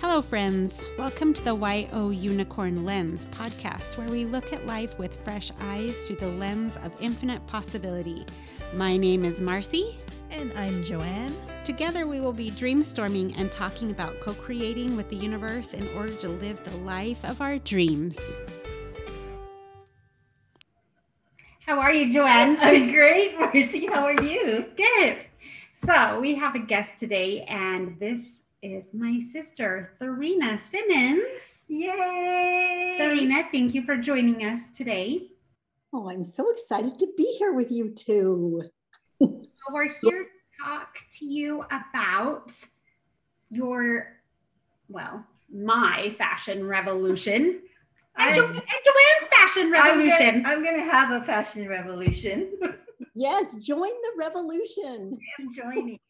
Hello, friends. Welcome to the YO Unicorn Lens podcast, where we look at life with fresh eyes through the lens of infinite possibility. My name is Marcie. And I'm JoAnn. Together, we will be dreamstorming and talking about co creating with the universe in order to live the life of our dreams. How are you, JoAnn? I'm great, Marcie. How are you? Good. So, we have a guest today, and this is my sister, Therina Simmons. Yay! Therina, thank you for joining us today. Oh, I'm so excited to be here with you two. We're here to talk to you about your, well, my fashion revolution. And, I- jo- and JoAnn's fashion revolution. I'm going to have a fashion revolution. yes, join the revolution. I'm joining.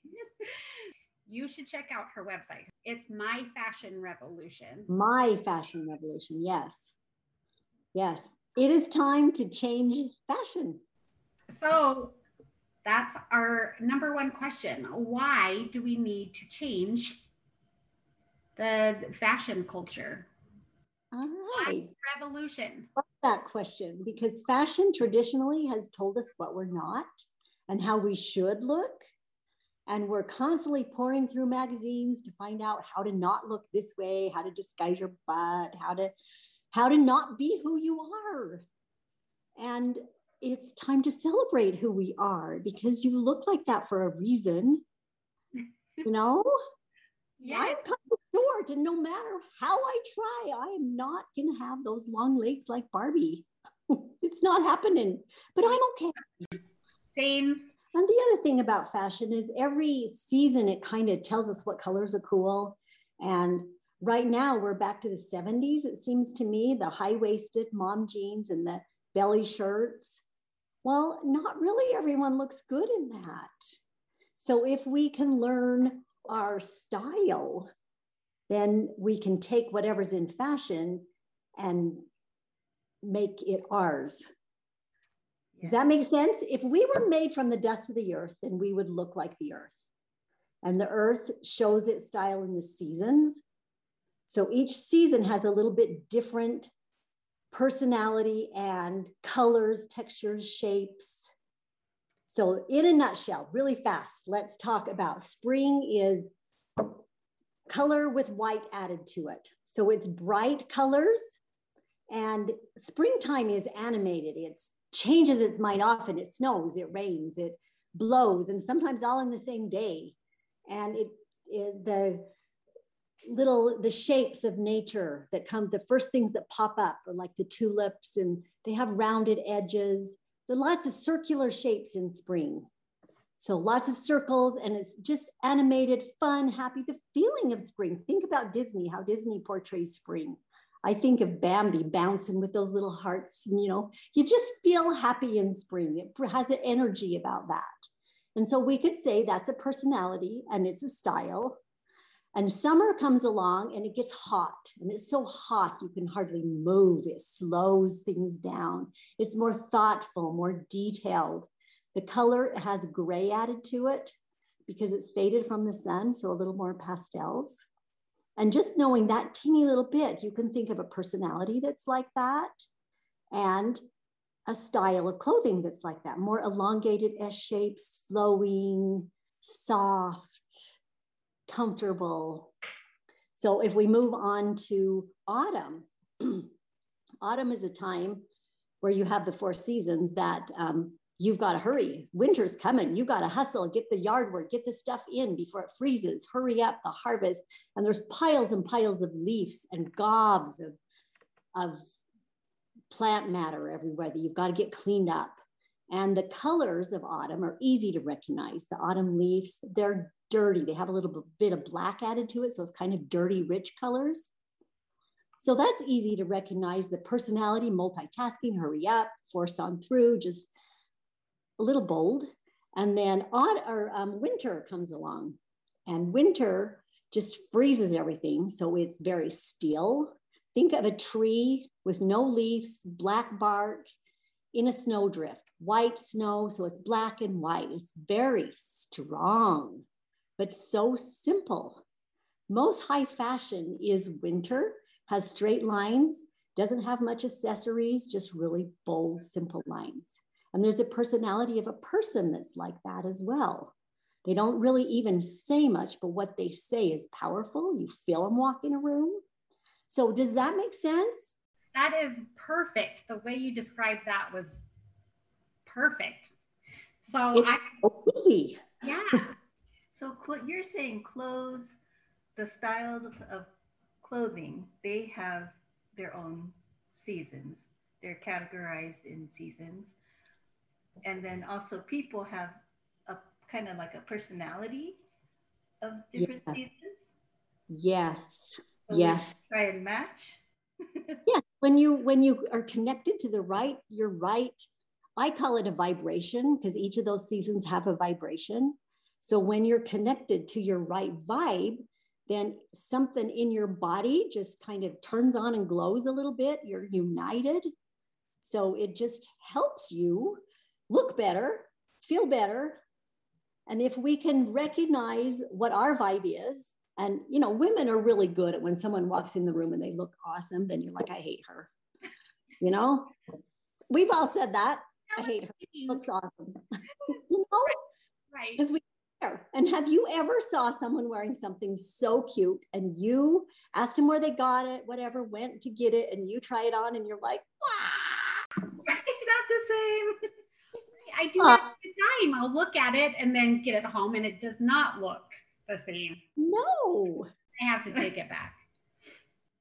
you should check out her website. It's My Fashion Revolution. My fashion revolution. Yes. Yes. It is time to change fashion. So that's our number one question. Why do we need to change the fashion culture? All Why revolution? That question because fashion traditionally has told us what we're not and how we should look. And we're constantly pouring through magazines to find out how to not look this way, how to disguise your butt, how to how to not be who you are. And it's time to celebrate who we are because you look like that for a reason. You know? Yeah. I'm of short, and no matter how I try, I am not going to have those long legs like Barbie. it's not happening, but I'm okay. Same. And the other thing about fashion is every season it kind of tells us what colors are cool. And right now we're back to the 70s, it seems to me, the high waisted mom jeans and the belly shirts. Well, not really everyone looks good in that. So if we can learn our style, then we can take whatever's in fashion and make it ours. Does that make sense? If we were made from the dust of the earth, then we would look like the earth. And the earth shows its style in the seasons. So each season has a little bit different personality and colors, textures, shapes. So, in a nutshell, really fast, let's talk about spring is color with white added to it. So, it's bright colors. And springtime is animated. It's changes its mind often. It snows, it rains, it blows, and sometimes all in the same day. And it, it the little the shapes of nature that come the first things that pop up are like the tulips and they have rounded edges there are lots of circular shapes in spring so lots of circles and it's just animated fun happy the feeling of spring think about disney how disney portrays spring i think of bambi bouncing with those little hearts and, you know you just feel happy in spring it has an energy about that and so we could say that's a personality and it's a style and summer comes along and it gets hot, and it's so hot you can hardly move. It slows things down. It's more thoughtful, more detailed. The color has gray added to it because it's faded from the sun, so a little more pastels. And just knowing that teeny little bit, you can think of a personality that's like that and a style of clothing that's like that more elongated S shapes, flowing, soft comfortable. So if we move on to autumn, autumn is a time where you have the four seasons that um, you've got to hurry. Winter's coming. You've got to hustle, get the yard work, get the stuff in before it freezes. Hurry up the harvest. And there's piles and piles of leaves and gobs of, of plant matter everywhere that you've got to get cleaned up. And the colors of autumn are easy to recognize. The autumn leaves, they're dirty. They have a little bit of black added to it. So it's kind of dirty, rich colors. So that's easy to recognize the personality, multitasking, hurry up, force on through, just a little bold. And then odd or um, winter comes along, and winter just freezes everything. So it's very still. Think of a tree with no leaves, black bark in a snowdrift, white snow. So it's black and white. It's very strong, but so simple. Most high fashion is winter, has straight lines, doesn't have much accessories, just really bold, simple lines. And there's a personality of a person that's like that as well. They don't really even say much, but what they say is powerful. You feel them walk in a room. So, does that make sense? That is perfect. The way you described that was perfect. So, it's I, so easy. Yeah. so, you're saying clothes, the styles of clothing, they have their own seasons. They're categorized in seasons and then also people have a kind of like a personality of different yeah. seasons. Yes. So yes. Try and match. yeah. When you when you are connected to the right, you're right. I call it a vibration because each of those seasons have a vibration. So when you're connected to your right vibe, then something in your body just kind of turns on and glows a little bit. You're united. So it just helps you look better, feel better. And if we can recognize what our vibe is, and you know, women are really good at when someone walks in the room and they look awesome, then you're like, I hate her. You know, we've all said that. I hate her. She looks awesome. you know, right? Because we care. And have you ever saw someone wearing something so cute and you asked them where they got it, whatever, went to get it, and you try it on and you're like, wow. Not the same. I do that all the time. I'll look at it and then get it home, and it does not look the same. No, I have to take it back.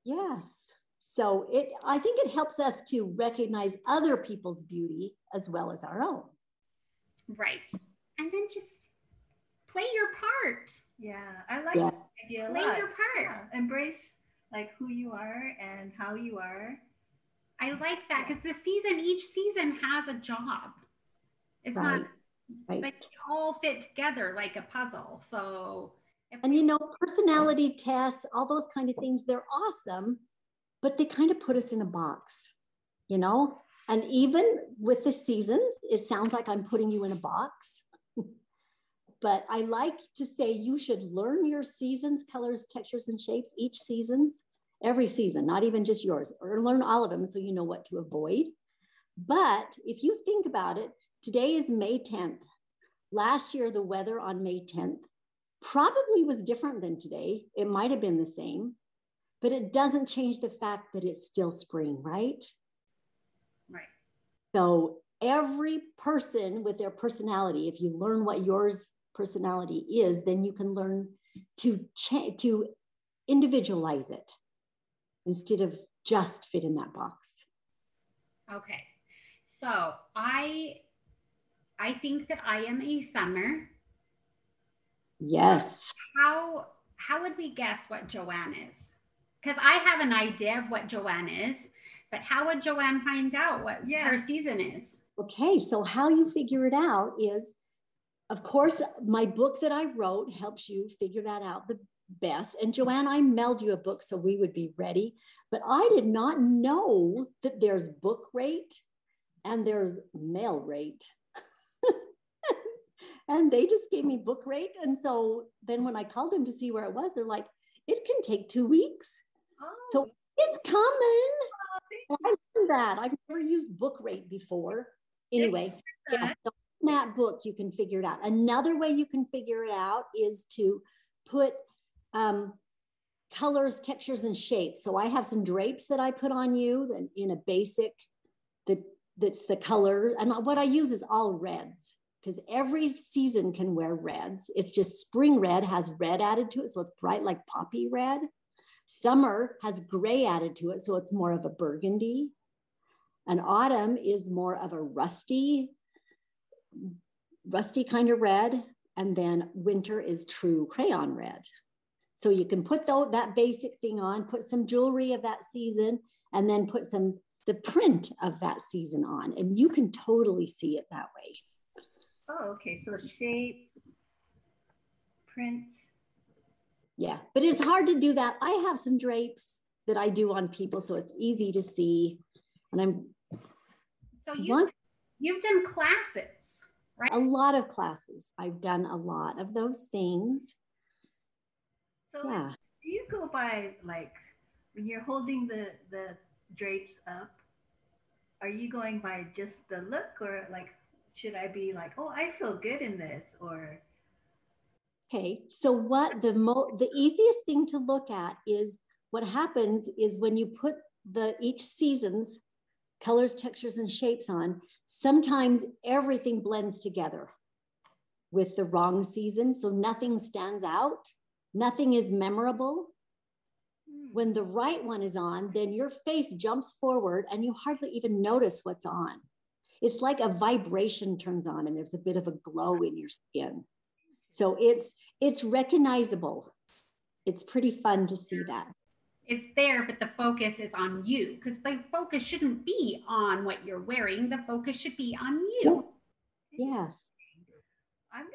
Yes. So it, I think it helps us to recognize other people's beauty as well as our own. Right. And then just play your part. Yeah, I like yeah. that idea. Play your part. Yeah. Embrace like who you are and how you are. I like that because the season, each season has a job. It's right. not right. like all fit together like a puzzle. So and you know, personality tests, all those kind of things, they're awesome, but they kind of put us in a box, you know? And even with the seasons, it sounds like I'm putting you in a box. but I like to say you should learn your seasons, colors, textures, and shapes each seasons, every season, not even just yours, or learn all of them so you know what to avoid. But if you think about it, Today is May 10th. Last year, the weather on May 10th probably was different than today. It might have been the same, but it doesn't change the fact that it's still spring, right? Right. So every person with their personality, if you learn what yours personality is, then you can learn to cha- to individualize it instead of just fit in that box. Okay. So I I think that I am a summer. Yes. How how would we guess what JoAnn is? Because I have an idea of what JoAnn is, but how would JoAnn find out what yeah. her season is? Okay, so how you figure it out is, of course, my book that I wrote helps you figure that out the best. And JoAnn, I mailed you a book so we would be ready, but I did not know that there's book rate and there's mail rate and they just gave me book rate. And so then when I called them to see where it was, they're like, it can take two weeks. Oh. So it's coming. Oh, I learned that. I've never used book rate before. Anyway, yeah, so in that book, you can figure it out. Another way you can figure it out is to put um, colors, textures, and shapes. So I have some drapes that I put on you in a basic that that's the color. And what I use is all reds because every season can wear reds. It's just spring red has red added to it, so it's bright like poppy red. Summer has gray added to it, so it's more of a burgundy. And autumn is more of a rusty, rusty kind of red. And then winter is true crayon red. So you can put the, that basic thing on, put some jewelry of that season, and then put some the print of that season on. And you can totally see it that way. Oh, okay. So shape, print. Yeah, but it's hard to do that. I have some drapes that I do on people, so it's easy to see. And I'm so you you've done classes, right? A lot of classes. I've done a lot of those things. So yeah. Do you go by like when you're holding the the drapes up? Are you going by just the look, or like should I be like, oh, I feel good in this, or Okay, so what the mo the easiest thing to look at is what happens is when you put the each season's colors, textures, and shapes on, sometimes everything blends together with the wrong season. So nothing stands out, nothing is memorable. When the right one is on, then your face jumps forward and you hardly even notice what's on. It's like a vibration turns on and there's a bit of a glow in your skin. So it's it's recognizable. It's pretty fun to see that. It's there, but the focus is on you because the focus shouldn't be on what you're wearing. The focus should be on you. Yes.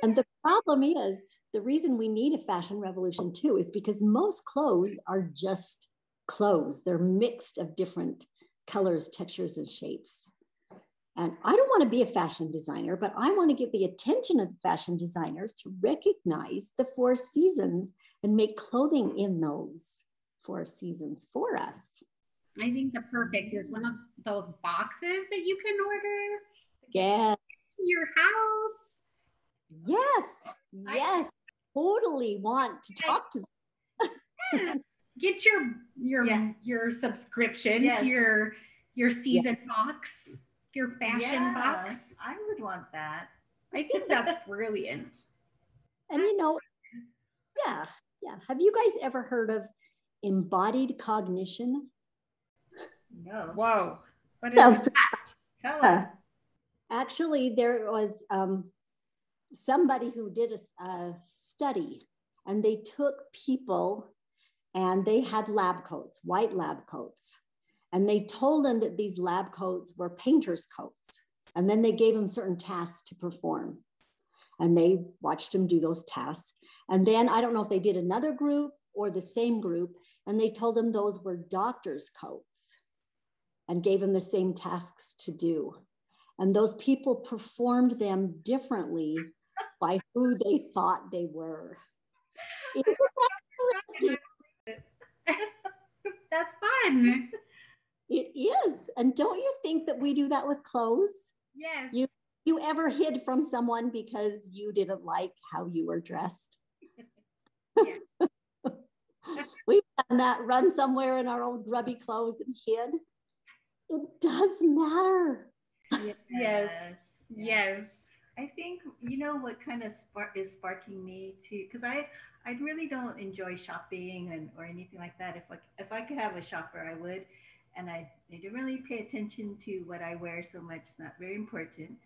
And the problem is the reason we need a fashion revolution too is because most clothes are just clothes. They're mixed of different colors, textures, and shapes. And I don't want to be a fashion designer, but I want to give the attention of the fashion designers to recognize the four seasons and make clothing in those four seasons for us. I think the perfect is one of those boxes that you can order Yeah. to your house. Yes. Yes. Totally want to talk to Yes. Get your your Yeah. your subscription Yes. to your your season box, your fashion Yeah, box. I would want that. I think that's brilliant. And you know, yeah, yeah. Have you guys ever heard of embodied cognition? No. Whoa. What is Sounds that? Tell Yeah. us. Actually, there was um, somebody who did a study, and they took people and they had lab coats, white lab coats, and they told them that these lab coats were painter's coats. And then they gave them certain tasks to perform. And they watched them do those tasks. And then I don't know if they did another group or the same group, and they told them those were doctor's coats and gave them the same tasks to do. And those people performed them differently by who they thought they were. Isn't that interesting? That's fun. It is. And don't you think that we do that with clothes? Yes. You- You ever hid from someone because you didn't like how you were dressed? We've done that, run somewhere in our old grubby clothes and hid. It does matter. Yes. Yeah. Yes. I think you know what kind of spark is sparking me too, because I I really don't enjoy shopping and or anything like that. If I if I could have a shopper, I would, and I, I don't really pay attention to what I wear so much. It's not very important.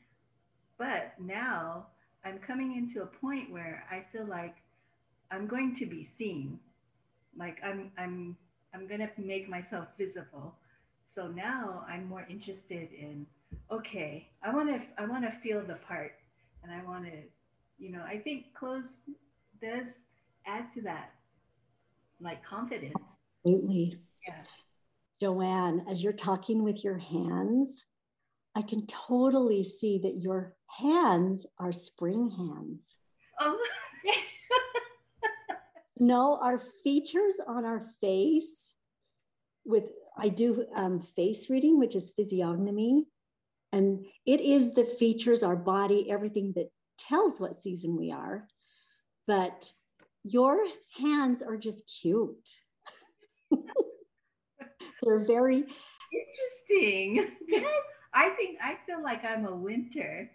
But now I'm coming into a point where I feel like I'm going to be seen, like I'm I'm I'm gonna make myself visible. So now I'm more interested in okay i want to i want to feel the part and i want to you know i think clothes does add to that like confidence Absolutely. yeah JoAnn, as you're talking with your hands, I can totally see that your hands are spring hands. oh No, our features on our face with I do um, face reading, which is physiognomy, and it is the features, our body, everything that tells what season we are. But your hands are just cute. They're very interesting i think i feel like i'm a winter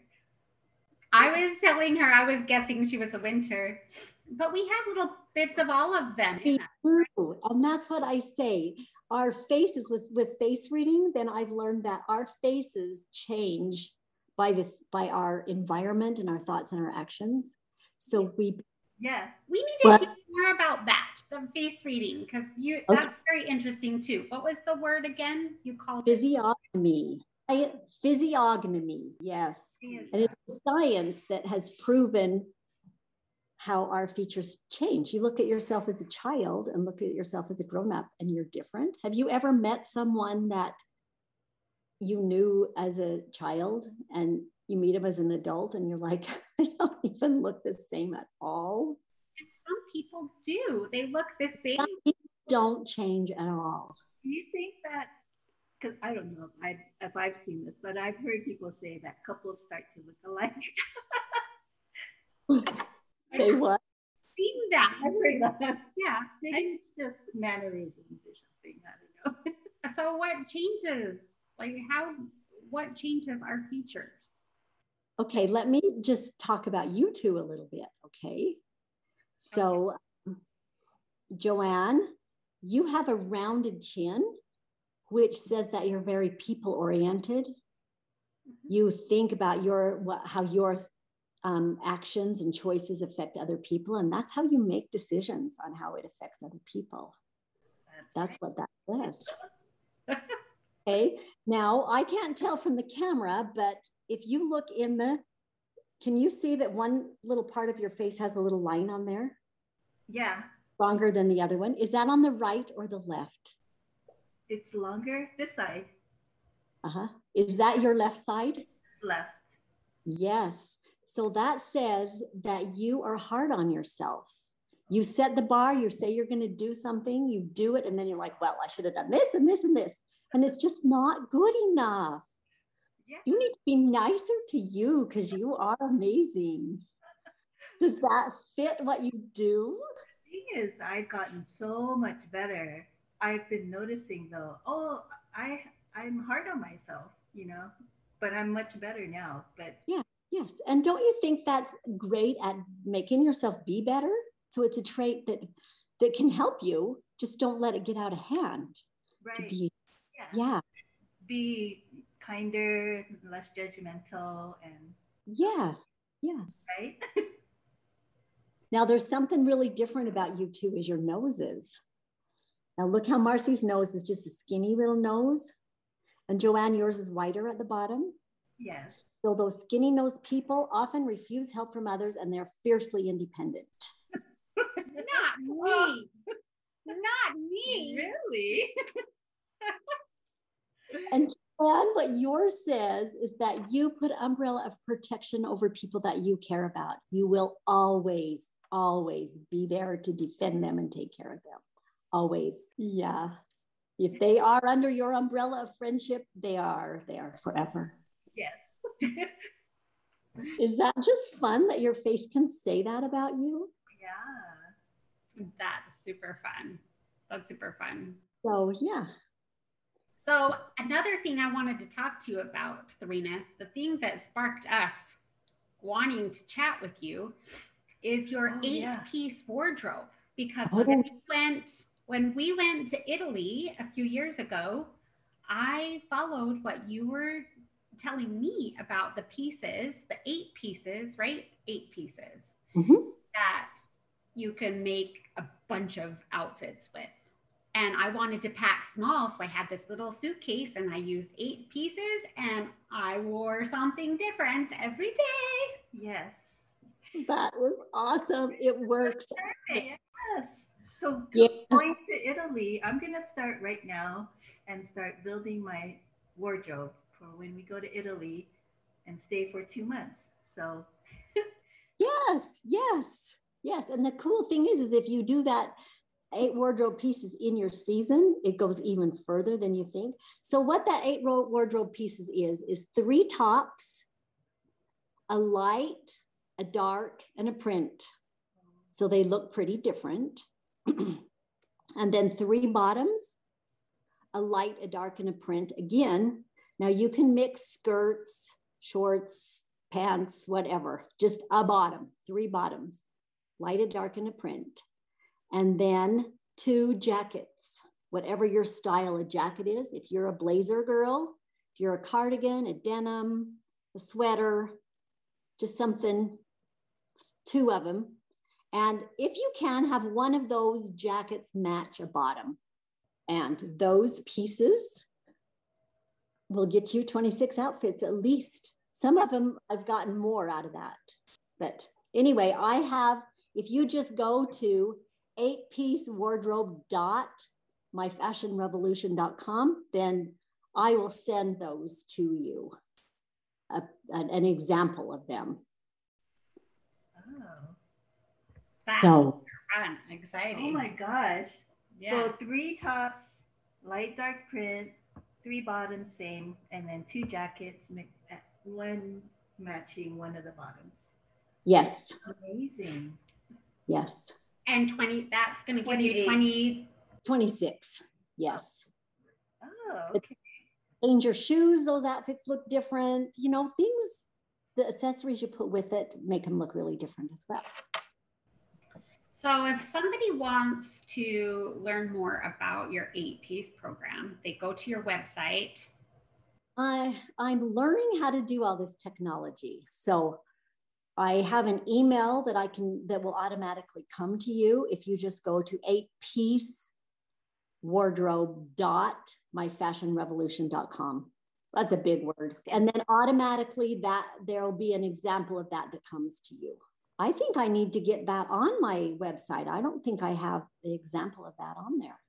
I was telling her I was guessing she was a winter, but we have little bits of all of them. We do, and that's what I say. Our faces with with face reading, then I've learned that our faces change by the by our environment and our thoughts and our actions. So we yeah We need to What? hear more about that, the face reading, because you Okay. that's very interesting too. What was the word again? You called physiognomy, I- physiognomy, yes, mm. and it's a science that has proven how our features change. You look at yourself as a child and look at yourself as a grown up, and you're different. Have you ever met someone that you knew as a child and you meet them as an adult and you're like, they don't even look the same at all? And some people do. They look the same. Some people don't change at all. Do you think that? Because I don't know if, I, if I've seen this, but I've heard people say that couples start to look alike. They what? Seen that. I've heard that. Yeah. Maybe it's just mannerisms or something. I don't know. So what changes? Like how what changes our features? Okay, let me just talk about you two a little bit. Okay. So, um, JoAnn, you have a rounded chin, which says that you're very people oriented. You think about your what, how your um, actions and choices affect other people, and that's how you make decisions on how it affects other people. That's what that says. Okay. Now I can't tell from the camera, but if you look in the, can you see that one little part of your face has a little line on there? Yeah, Longer than the other one. Is that on the right or the left? It's longer. This side, Uh huh. Is that your left side? it's left. Yes. So that says that you are hard on yourself. You set the bar, you say you're going to do something, you do it, and then you're like, well, I should have done this and this and this. And it's just not good enough. Yeah. You need to be nicer to you because you are amazing. Does that fit what you do? thing is, I've gotten so much better. I've been noticing though, oh, I I'm hard on myself, you know, but I'm much better now. But yeah, Yes. And don't you think that's great at making yourself be better? So it's a trait that that can help you. Just don't let it get out of hand. Right, be yeah. yeah. be kinder, less judgmental, and Yes. Yes. right. Now there's something really different about you two is your noses. Now look how Marcie's nose is just a skinny little nose. And JoAnn, yours is wider at the bottom. yes, So those skinny nosed people often refuse help from others and they're fiercely independent. Not me. Not me. really. And JoAnn, what yours says is that you put umbrella of protection over people that you care about. You will always, always be there to defend them and take care of them. Always. Yeah. If they are under your umbrella of friendship, they are there forever. yes. Is that just fun that your face can say that about you? yeah. That's super fun. That's super fun. So, yeah. So another thing I wanted to talk to you about, Therina, the thing that sparked us wanting to chat with you is your Oh, yeah. eight-piece wardrobe. Because Oh. when we went when we went to Italy a few years ago, I followed what you were telling me about the pieces, the eight pieces, right? Eight pieces Mhm. that you can make a bunch of outfits with. And I wanted to pack small, so I had this little suitcase and I used eight pieces and I wore something different every day. Yes. That was awesome. It works. Yes. So Yes. going to Italy, I'm gonna start right now and start building my wardrobe for when we go to Italy and stay for two months. So Yes, yes, yes. And the cool thing is, is if you do that eight wardrobe pieces in your season, it goes even further than you think. So what that eight wardrobe pieces is, is three tops, a light, a dark, and a print. So they look pretty different. and then three bottoms, a light, a dark, and a print. Again, now you can mix skirts, shorts, pants, whatever, just a bottom, three bottoms, light, a dark, and a print. And then two jackets, whatever your style of jacket is. If you're a blazer girl, if you're a cardigan, a denim, a sweater, just something, two of them. And if you can, have one of those jackets match a bottom. And those pieces will get you 26 outfits at least. Some of them I've gotten more out of that. But anyway, I have, if you just go to eight piece wardrobe dot myfashionrevolution.com, then I will send those to you, a, an, an example of them. Oh, That's So fun, exciting. oh my gosh. Yeah. So three tops, light dark print, three bottoms same, and then two jackets, uh, one matching one of the bottoms. Yes, Amazing. yes. and 20, that's going to give you 20. 26. Yes. Oh, okay. Change your shoes, those outfits look different. You know, things, the accessories you put with it make them look really different as well. So if somebody wants to learn more about your eight piece program, they go to your website. I I'm learning how to do all this technology. So I have an email that I can that will automatically come to you if you just go to eight piece wardrobe dot. That's a big word. And then automatically that there'll be an example of that that comes to you. I think I need to get that on my website. I don't think I have the example of that on there,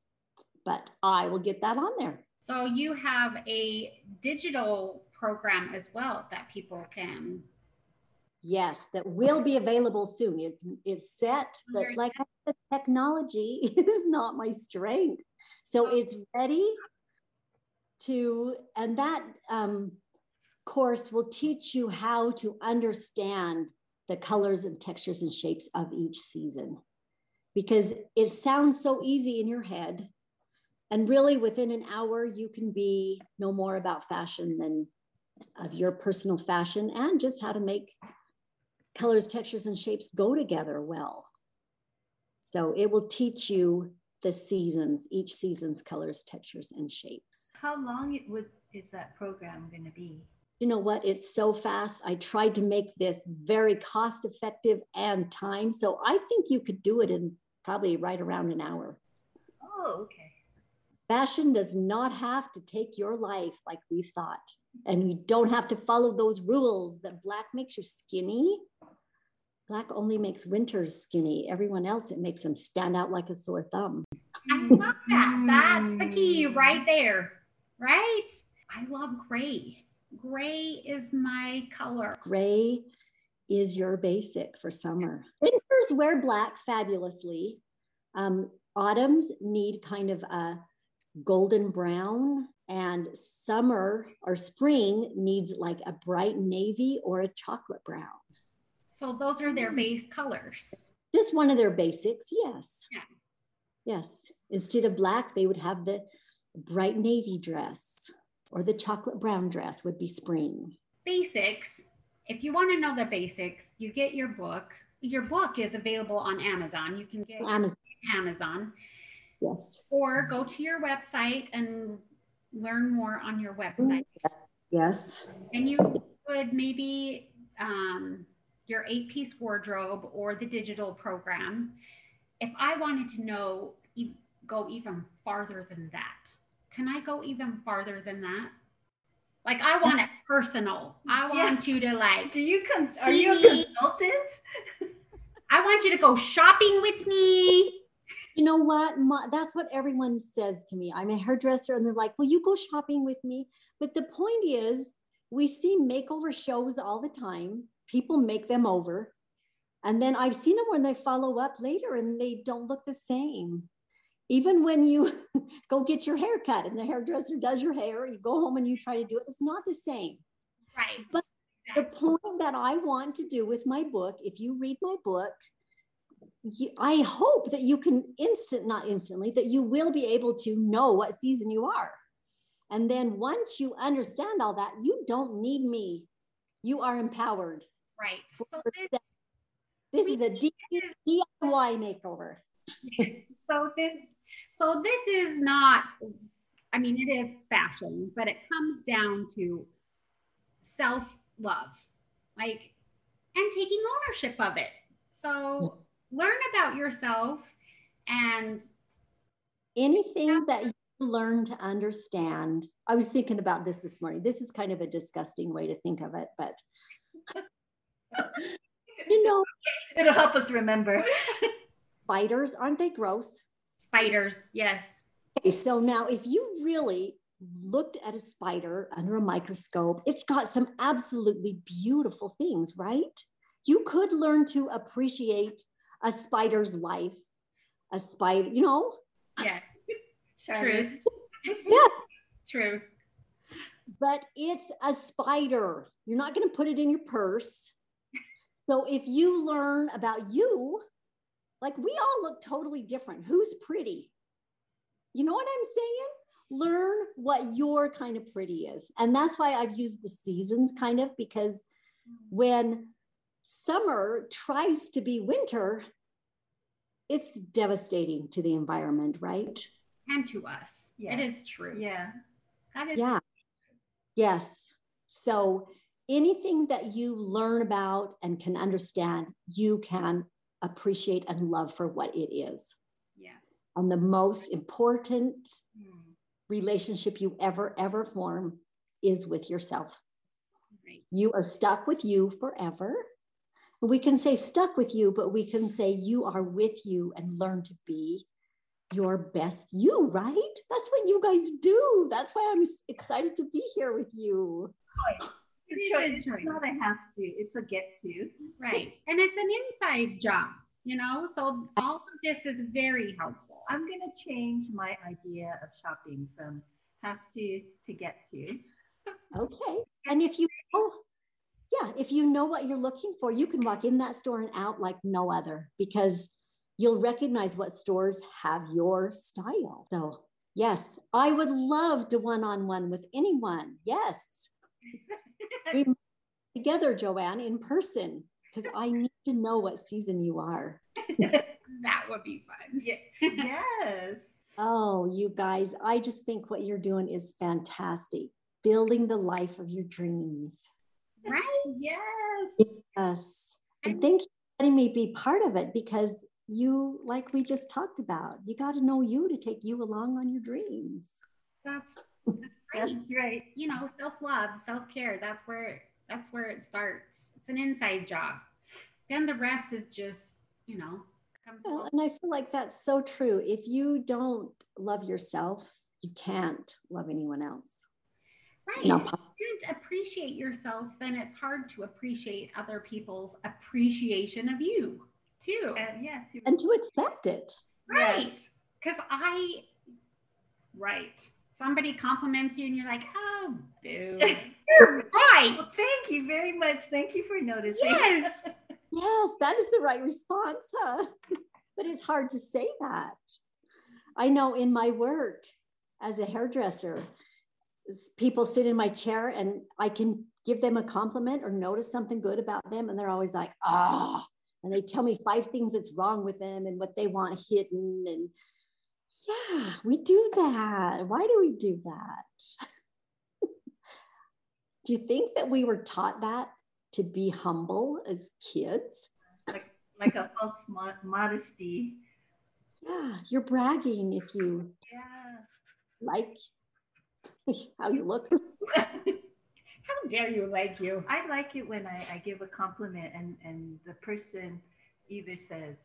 but I will get that on there. So you have a digital program as well that people can. Yes, that will be available soon. It's it's set, but like I said, technology is not my strength. So it's ready to, and that um, course will teach you how to understand the colors and textures and shapes of each season because it sounds so easy in your head. And really, within an hour, you can be no more about fashion than of your personal fashion and just how to make colors, textures, and shapes go together well. So it will teach you the seasons, each season's colors, textures, and shapes. How long would is that program going to be? You know what? It's so fast. I tried to make this very cost effective and time. So I think you could do it in probably right around an hour. Oh, okay. Fashion does not have to take your life like we thought. And you don't have to follow those rules that black makes you skinny. Black only makes winters skinny. Everyone else, it makes them stand out like a sore thumb. I love that. That's the key mm. right there, right? I love gray. Gray is my color. Gray is your basic for summer. Winters wear black fabulously. Um, autumns need kind of a golden brown, and summer or spring needs like a bright navy or a chocolate brown. So those are their base colors. Just one of their basics, yes. Yeah. Yes. Instead of black, they would have the bright navy dress or the chocolate brown dress would be spring. Basics. If you want to know the basics, you get your book. Your book is available on Amazon. You can get Amazon, Amazon yes. or go to your website and learn more on your website. Yes. And you would maybe um, your eight piece wardrobe or the digital program. If I wanted to know, go even farther than that, can I go even farther than that? Like, I want it personal. I Yeah. want you to like, Do you cons- are you a consultant? I want you to go shopping with me. You know what? My, that's what everyone says to me. I'm a hairdresser, and they're like, Will you go shopping with me? But the point is, we see makeover shows all the time. People make them over. And then I've seen them when they follow up later and they don't look the same. Even when you go get your hair cut and the hairdresser does your hair, you go home and you try to do it, it's not the same. Right. But The point that I want to do with my book, if you read my book, you, I hope that you can instant, not instantly, that you will be able to know what season you are. And then once you understand all that, you don't need me. You are empowered. right. So this, This is a DIY makeover. so this so this is not i mean it is fashion but it comes down to self-love like and taking ownership of it so learn about yourself and Anything that you learn to understand. I was thinking about this this morning. This is kind of a disgusting way to think of it, but you know, It'll help us remember. spiders, aren't they gross? Spiders yes Okay, so now if you really looked at a spider under a microscope, it's got some absolutely beautiful things, right? You could learn to appreciate a spider's life, a spider, you know, Yes. Truth. Yeah. True. but it's a spider. You're not going to put it in your purse. So if you learn about you, like we all look totally different. Who's pretty? You know what I'm saying? Learn what your kind of pretty is. And that's why I've used the seasons kind of because when summer tries to be winter, it's devastating to the environment, right? And to us. Yeah. It is true. Yeah. That is Yeah. Yes. So anything that you learn about and can understand, you can appreciate and love for what it is. yes. And the most important Hmm. relationship you ever, ever form is with yourself. Right. You are stuck with you forever. We can say stuck with you, but we can say you are with you and learn to be your best you, right? That's what you guys do. That's why I'm excited to be here with you. It's, a- it's not a have to, it's a get to. Right. And it's an inside job, you know? So all of this is very helpful. I'm going to change my idea of shopping from have to to get to. Okay. And if you know, yeah, if you know what you're looking for, you can walk in that store and out like no other because you'll recognize what stores have your style. So, yes, I would love to one on one with anyone. Yes. we together, JoAnn, in person because I need to know what season you are. That would be fun. Yeah. yes. Oh, you guys, I just think what you're doing is fantastic. Building the life of your dreams. Right? Yes. Yes. And thank you for letting me be part of it because you, like we just talked about, you got to know you to take you along on your dreams. That's that's right. That's right. You know, self-love, self-care, that's where that's where it starts. It's an inside job. Then the rest is just, you know, comes Well, and I feel like that's so true. If you don't love yourself, you can't love anyone else. It's Right. not If you can't appreciate yourself, then it's hard to appreciate other people's appreciation of you too. And yeah. To, And to accept it. Right. Yes. Because I, right. Somebody compliments you and you're like, oh, boo. You're right. Well, thank you very much. Thank you for noticing. Yes. Yes, that is the right response, huh? but it's hard to say that. I know in my work as a hairdresser, people sit in my chair and I can give them a compliment or notice something good about them, and they're always like, ah, and they tell me five things that's wrong with them and what they want hidden. And yeah, we do that. Why do we do that? do you think that we were taught that to be humble as kids? like like a false mo- modesty. Yeah, you're bragging if you Yeah. like how you look. How dare you like you? I like it when I, I give a compliment and, and the person either says,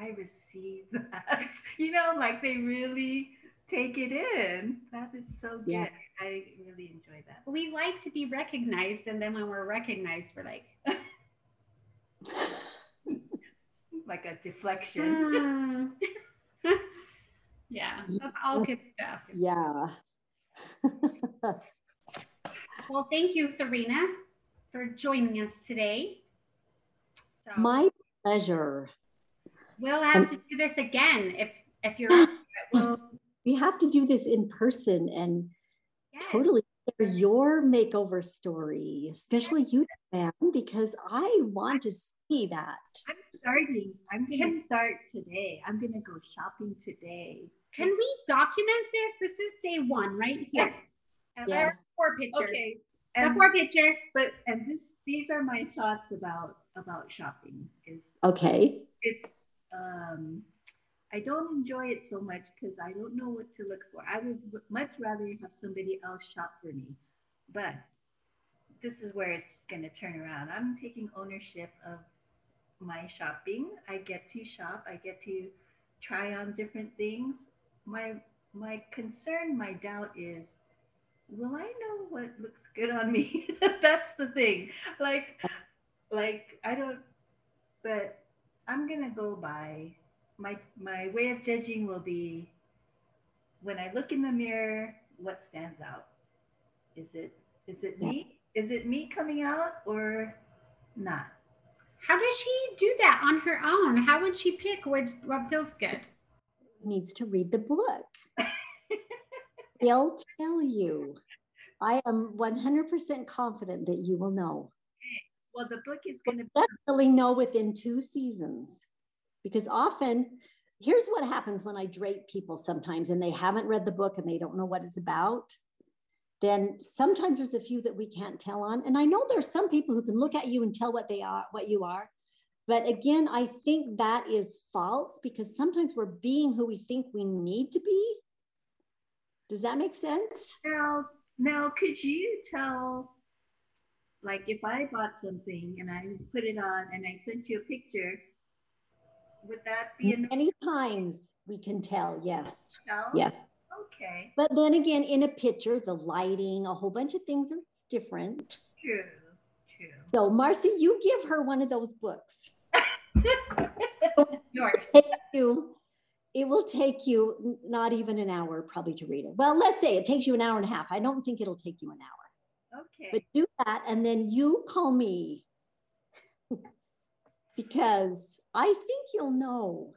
I receive that. you know, like they really take it in. That is so good. Yeah. I really enjoy that. We like to be recognized, and then when we're recognized, we're like, Like a deflection. hmm. yeah, that's all good stuff. Yeah. Well, thank you, Therina, for joining us today. So My pleasure. We'll have to do this again if if you're. We'll, Yes, we have to do this in person and yes. totally share your makeover story, especially you, man, because I want to see that. I'm starting. I'm going to start today. I'm going to go shopping today. Can we document this? This is day one, right here. And Yes. Before picture. Okay. And, Before picture. but and this these are my thoughts about about shopping is Okay. it's um I don't enjoy it so much because I don't know what to look for. I would much rather have somebody else shop for me. But this is where it's going to turn around. I'm taking ownership of my shopping. I get to shop. I get to try on different things. My my concern, my doubt is will I know what looks good on me? That's the thing. Like like I don't but I'm gonna go by my my way of judging will be when I look in the mirror, what stands out? Is it is it Yeah. me? Is it me coming out or not? How does she do that on her own? How would she pick what, what feels good? Needs to read the book. They'll tell you. I am 100% confident that you will know. Well, the book is going to be Definitely know within two seasons. Because often, here's what happens when I drape people sometimes and they haven't read the book and they don't know what it's about. Then sometimes there's a few that we can't tell on. And I know there's some people who can look at you and tell what they are, what you are. But again, I think that is false because sometimes we're being who we think we need to be. Does that make sense? now. Now, could you tell, like, if I bought something and I put it on and I sent you a picture, would that be enough? Many times we can tell, yes. tell? Yeah. Okay. But then again, in a picture, the lighting, a whole bunch of things are different. True. True. So, Marcie, you give her one of those books. Yours. You, it will take you not even an hour probably to read it. Well, let's say it takes you an hour and a half. I don't think it'll take you an hour, Okay. but do that and then you call me because I think you'll know.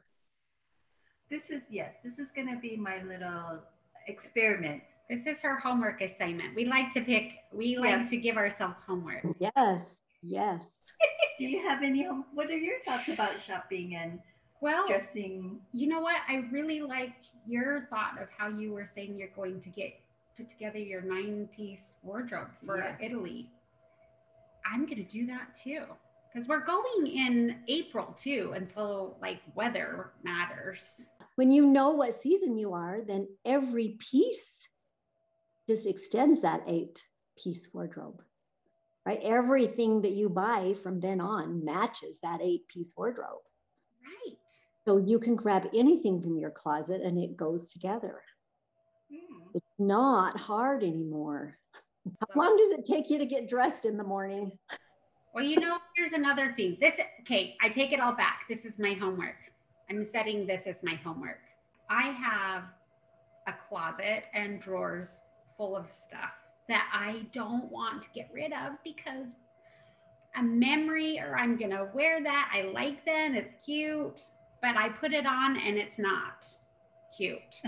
this is yes. This is going to be my little experiment. This is her homework assignment. We like to pick, we like Yes. to give ourselves homework. Yes, yes. Do you have any? What are your thoughts about shopping and Well, dressing? you know what? I really like your thought of how you were saying you're going to get put together your nine piece wardrobe for Yeah. Italy. I'm going to do that too because we're going in April too. And so, like, weather matters. When you know what season you are, then every piece just extends that eight piece wardrobe, right? Everything that you buy from then on matches that eight piece wardrobe. Right. So you can grab anything from your closet and it goes together. Hmm. Not hard anymore. How long does it take you to get dressed in the morning? Well, you know, here's another thing. This, okay, I take it all back. This is my homework. I'm setting this as my homework. I have a closet and drawers full of stuff that I don't want to get rid of because a memory or I'm going to wear that. I like them. It's cute, but I put it on and it's not cute.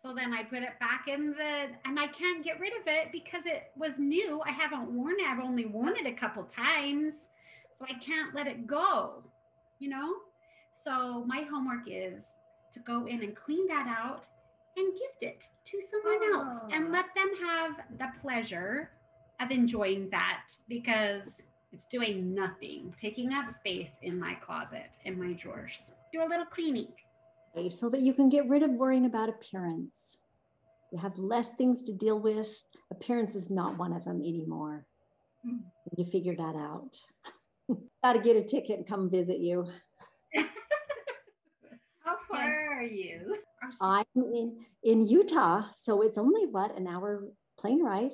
So then I put it back in the, and I can't get rid of it because it was new. I haven't worn it. I've only worn it a couple times. So I can't let it go, you know? So my homework is to go in and clean that out and gift it to someone else and Oh. let them have the pleasure of enjoying that because it's doing nothing, taking up space in my closet, in my drawers. Do a little cleaning. So that you can get rid of worrying about appearance. You have less things to deal with. Appearance is not one of them anymore. Hmm. You figure that out. Got to get a ticket and come visit you. How far are you? I'm in, in Utah, so it's only what an hour plane ride.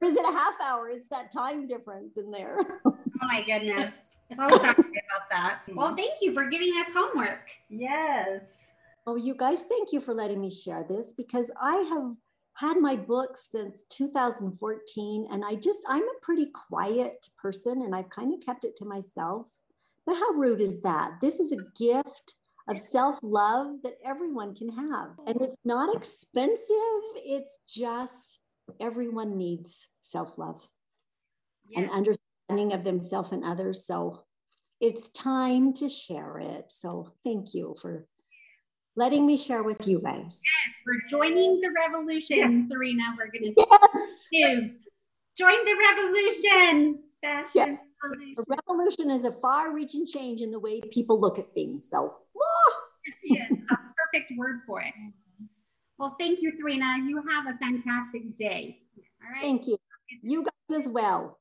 Or is it a half hour? It's that time difference in there. Oh my goodness. So sorry about that. Well, thank you for giving us homework. Yes. Oh, you guys, thank you for letting me share this because I have had my book since 2014 and I just, I'm a pretty quiet person and I've kind of kept it to myself. But how rude is that? This is a gift of self love that everyone can have. And it's not expensive, it's just everyone needs self love and understanding of themselves and others. So it's time to share it. So thank you for letting me share with you guys. We're joining the revolution, Therina. We're going to Yes. Join the revolution. Fashion. Yeah. revolution. a revolution is a far reaching change in the way people look at things. So, ah, Yes, a perfect word for it. Well, thank you, Therina. You have a fantastic day. All right. thank you. You guys as well.